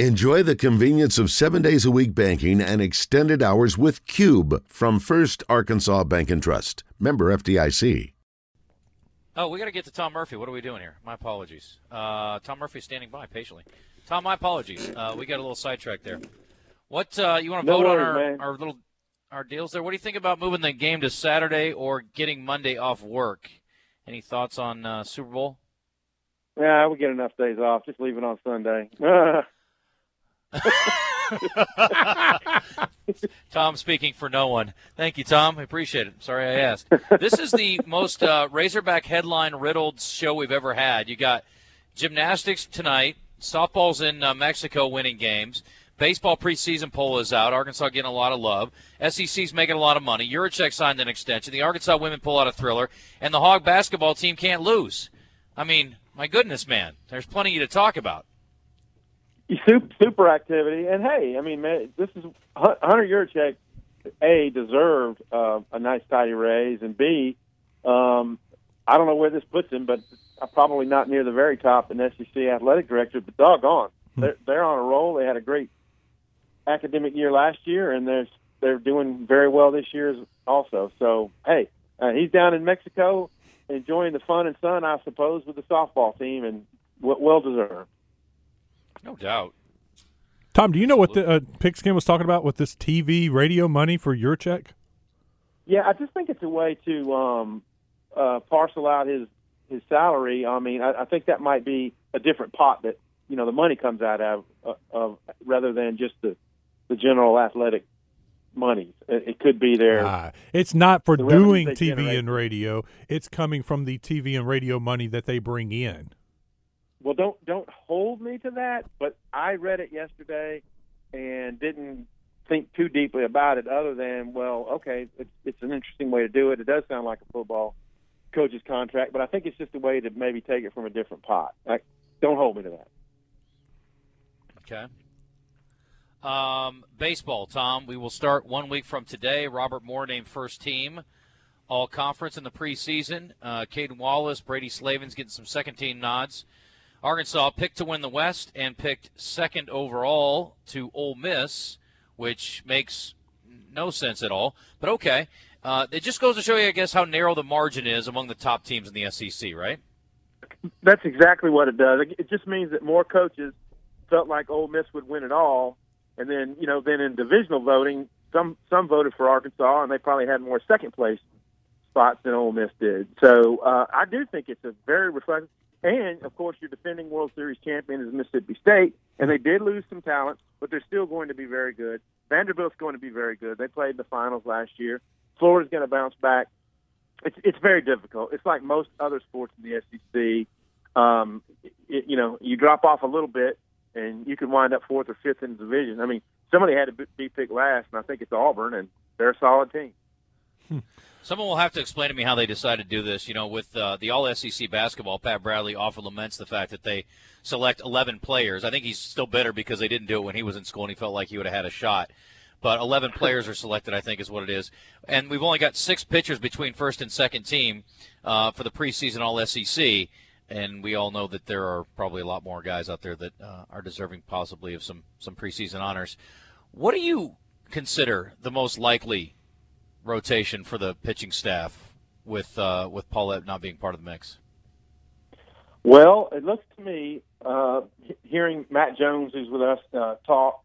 Enjoy the convenience of seven days a week banking and extended hours with Cube from First Arkansas Bank and Trust. Member FDIC. Oh, we got to get to Tom Murphy. What are we doing here? My apologies. Uh, Tom Murphy standing by patiently. Tom, my apologies. Uh, we got a little sidetracked there. What uh, you want to No vote worries, on our, our little our deals there? What do you think about moving the game to Saturday or getting Monday off work? Any thoughts on uh, Super Bowl? Yeah, we get enough days off. Just leave it on Sunday. Tom speaking for no one. Thank you, Tom. I appreciate it. Sorry I asked. This is the most uh, Razorback headline riddled show we've ever had. You got gymnastics tonight, softball's in uh, Mexico winning games. Baseball preseason poll is out. Arkansas getting a lot of love. SEC's making a lot of money. Yurachek signed an extension. The Arkansas women pull out a thriller, and the Hog basketball team can't lose. I mean, my goodness, man, there's plenty to talk about. Super, super activity. And hey, I mean, man, this is Hunter Yurachek. A deserved uh, a nice tidy raise, and B, um, I don't know where this puts him, but probably not near the very top in SEC athletic director. But doggone, they're they're on a roll. They had a great academic year last year, and they're they're doing very well this year as- also. So hey, uh, he's down in Mexico enjoying the fun and sun, I suppose, with the softball team, and w- well deserved. No doubt. Tom, do you know what the uh, Pigskin was talking about with this TV radio money for Yurachek? Yeah, I just think it's a way to um, uh, parcel out his his salary. I mean, I, I think that might be a different pot that you know the money comes out of, uh, of rather than just the the general athletic money. It, it could be there. Ah, it's not for doing TV generate. and radio. It's coming from the TV and radio money that they bring in. Well, don't don't hold me to that. But I read it yesterday and didn't think too deeply about it, other than well, okay, it's, it's an interesting way to do it. It does sound like a football coach's contract, but I think it's just a way to maybe take it from a different pot. Like, don't hold me to that. Okay. Um, baseball, Tom. We will start one week from today. Robert Moore named first team, all conference in the preseason. Uh, Cayden Wallace, Brady Slavens getting some second team nods. Arkansas picked to win the West and picked second overall to Ole Miss, which makes no sense at all. But okay. Uh, it just goes to show you, I guess, how narrow the margin is among the top teams in the SEC, right? That's exactly what it does. It- just means that more coaches felt like Ole Miss would win it all, and then you know, then in divisional voting, some some voted for Arkansas, and they probably had more second place spots than Ole Miss did. So uh, I do think it's a very reflective. And of course, your defending World Series champion is Mississippi State, and they did lose some talent, but they're still going to be very good. Vanderbilt's going to be very good. They played the finals last year. Florida's going to bounce back. It's it's very difficult. It's like most other sports in the SEC. Um, it, you know, you drop off a little bit, and you could wind up fourth or fifth in the division. I mean, somebody had to be- be picked last, and I think it's Auburn, and they're a solid team. Someone will have to explain to me how they decided to do this. You know, with uh, the All SEC basketball, Pat Bradley often laments the fact that they select 11 players. I think he's still bitter because they didn't do it when he was in school and he felt like he would have had a shot. But 11 players are selected, I think, is what it is. And we've only got six pitchers between first and second team uh, for the preseason All SEC. And we all know that there are probably a lot more guys out there that uh, are deserving possibly of some, some preseason honors. What do you consider the most likely rotation for the pitching staff with uh, with Pallette not being part of the mix? Well, it looks to me, uh, hearing Matt Jones, who's with us, uh, talk,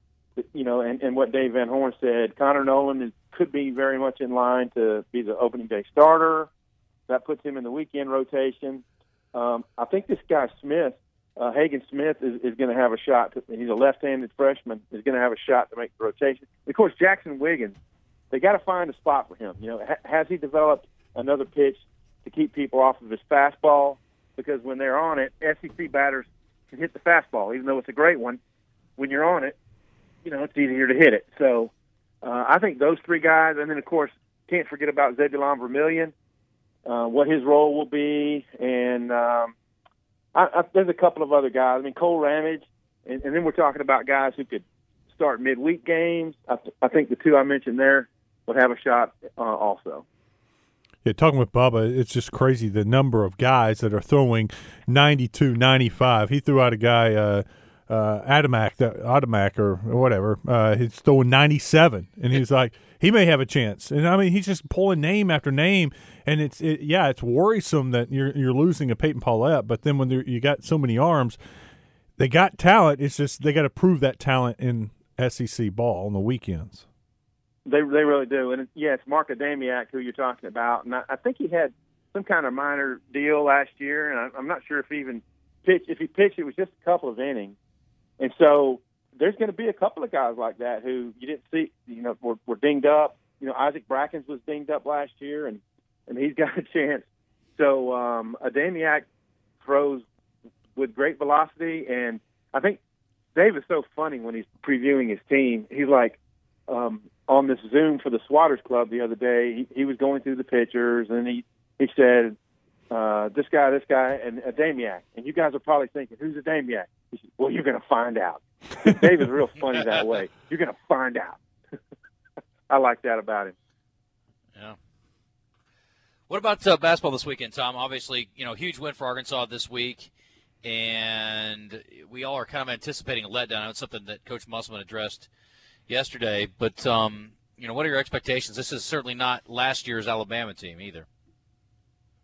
you know, and, and what Dave Van Horn said, Connor Noland is, could be very much in line to be the opening day starter. That puts him in the weekend rotation. Um, I think this guy Smith, uh, Hagen Smith, is, is going to have a shot. To, he's a left-handed freshman. Is going to have a shot to make the rotation. Of course, Jaxon Wiggins. They got to find a spot for him. You know, ha- has he developed another pitch to keep people off of his fastball? Because when they're on it, SEC batters can hit the fastball, even though it's a great one. When you're on it, you know it's easier to hit it. So uh, I think those three guys, and then of course can't forget about Zebulon Vermillion, uh, what his role will be, and um, I, I, there's a couple of other guys. I mean Cole Ramage, and, and then we're talking about guys who could start midweek games. I, th- I think the two I mentioned there have a shot uh, also. Yeah, talking with Bubba, it's just crazy the number of guys that are throwing 92, 95. He threw out a guy, uh, uh, Adamiak, the Adamiak or whatever, uh, he's throwing 97, and he's like, he may have a chance. And I mean, he's just pulling name after name, and it's it, yeah, it's worrisome that you're you're losing a Peyton Pallette, but then when you got so many arms, they got talent. It's just they got to prove that talent in SEC ball on the weekends. They they really do, and yeah, it's Mark Adamiak who you're talking about, and I, I think he had some kind of minor deal last year, and I, I'm not sure if he even pitched. If he pitched, it was just a couple of innings. And so there's going to be a couple of guys like that who you didn't see, you know, were, were dinged up. You know, Isaac Brackens was dinged up last year, and and he's got a chance. So um, Adamiak throws with great velocity, and I think Dave is so funny when he's previewing his team. He's like um, on this Zoom for the Swatters Club the other day. He, he was going through the pictures and he he said, uh, "This guy, this guy, and Adamiak." And you guys are probably thinking, "Who's Adamiak?" well, you're going to find out. Dave is real funny that way. You're going to find out. I like that about him. Yeah. What about uh, basketball this weekend, Tom? Obviously, you know, huge win for Arkansas this week, and we all are kind of anticipating a letdown. It's something that Coach Musselman addressed yesterday. But um, you know, what are your expectations? This is certainly not last year's Alabama team either.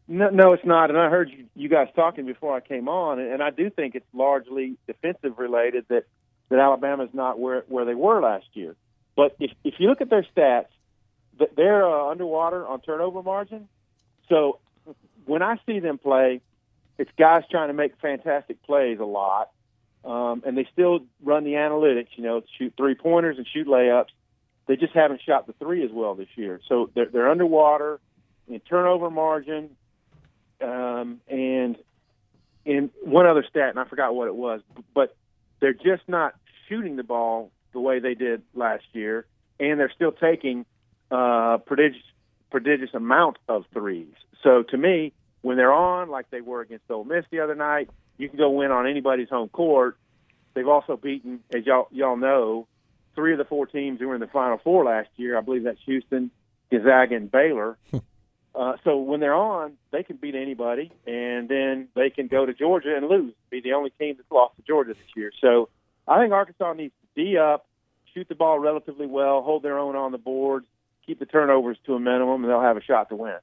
No, no, it's not. And I heard you, you guys talking before I came on, and I do think it's largely defensive related that that Alabama's not where where they were last year. But if if you look at their stats, they're uh, underwater on turnover margin. So when I see them play, it's guys trying to make fantastic plays a lot, um, and they still run the analytics. You know, shoot three pointers and shoot layups. They just haven't shot the three as well this year. So they're, they're underwater in turnover margin um, and in one other stat, and I forgot what it was, but they're just not shooting the ball the way they did last year, and they're still taking uh, prodigious prodigious amount of threes. So to me, when they're on, like they were against Ole Miss the other night, you can go win on anybody's home court. They've also beaten, as y'all y'all know, three of the four teams who were in the Final Four last year. I believe that's Houston, Gonzaga, and Baylor. Uh, so when they're on, they can beat anybody, and then they can go to Georgia and lose. Be the only team that's lost to Georgia this year. So I think Arkansas needs to d up, shoot the ball relatively well, hold their own on the board, keep the turnovers to a minimum, and they'll have a shot to win.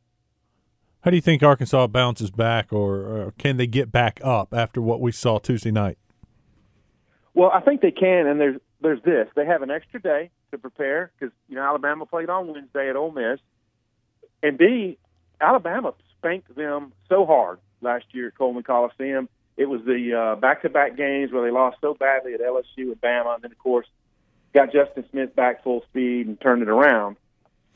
How do you think Arkansas bounces back, or, or can they get back up after what we saw Tuesday night? Well, I think they can, and there's there's this: they have an extra day to prepare because you know Alabama played on Wednesday at Ole Miss, and B, Alabama spanked them so hard last year at Coleman Coliseum. It was the uh, back-to-back games where they lost so badly at LSU and Bama, and then of course got Justin Smith back full speed and turned it around.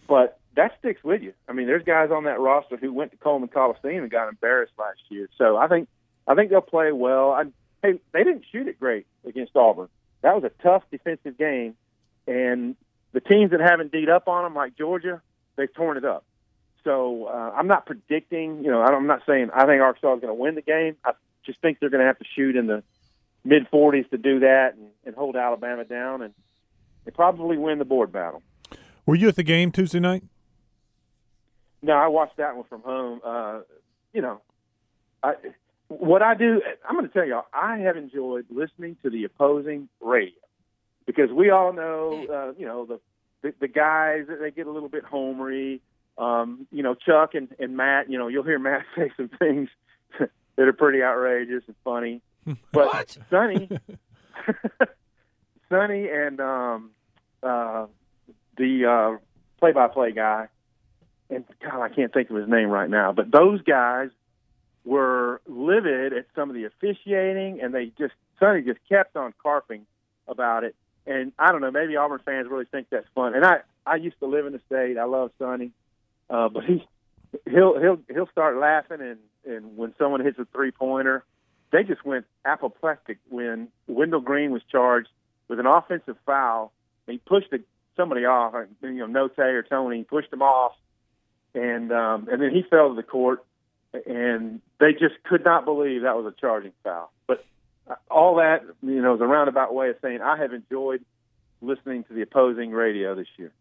But that sticks with you. I mean, there's guys on that roster who went to Coleman Coliseum and got embarrassed last year. So I think I think they'll play well. I, hey, they didn't shoot it great against Auburn. That was a tough defensive game, and the teams that haven't beat up on them, like Georgia, they've torn it up. So uh, I'm not predicting. You know, I'm not saying I think Arkansas is going to win the game. I just think they're going to have to shoot in the mid 40s to do that and, and hold Alabama down, and they probably win the board battle. Were you at the game Tuesday night? No, I watched that one from home. Uh, you know, I, what I do, I'm going to tell y'all, I have enjoyed listening to the opposing radio because we all know, uh, you know, the, the the guys they get a little bit homery um, you know, Chuck and, and Matt, you know, you'll hear Matt say some things that are pretty outrageous and funny. But what? Sonny, Sonny and um, uh, the uh, play-by-play guy, and God, I can't think of his name right now, but those guys were livid at some of the officiating, and they just Sonny just kept on carping about it. And I don't know, maybe Auburn fans really think that's fun. And I I used to live in the state. I love Sonny. Uh, but he he'll he'll he'll start laughing and and when someone hits a three pointer, they just went apoplectic when Wendell Green was charged with an offensive foul. He pushed the, somebody off, you know, Notae or Toney pushed him off, and um, and then he fell to the court, and they just could not believe that was a charging foul. But all that, you know, is a roundabout way of saying I have enjoyed listening to the opposing radio this year.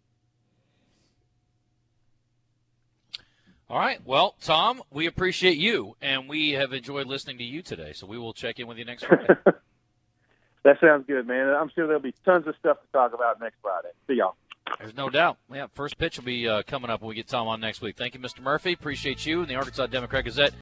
All right. Well, Tom, we appreciate you, and we have enjoyed listening to you today. So we will check in with you next Friday. That sounds good, man. I'm sure there'll be tons of stuff to talk about next Friday. See y'all. There's no doubt. Yeah, first pitch will be uh, coming up when we get Tom on next week. Thank you, Mr. Murphy. Appreciate you and the Arkansas Democrat Gazette.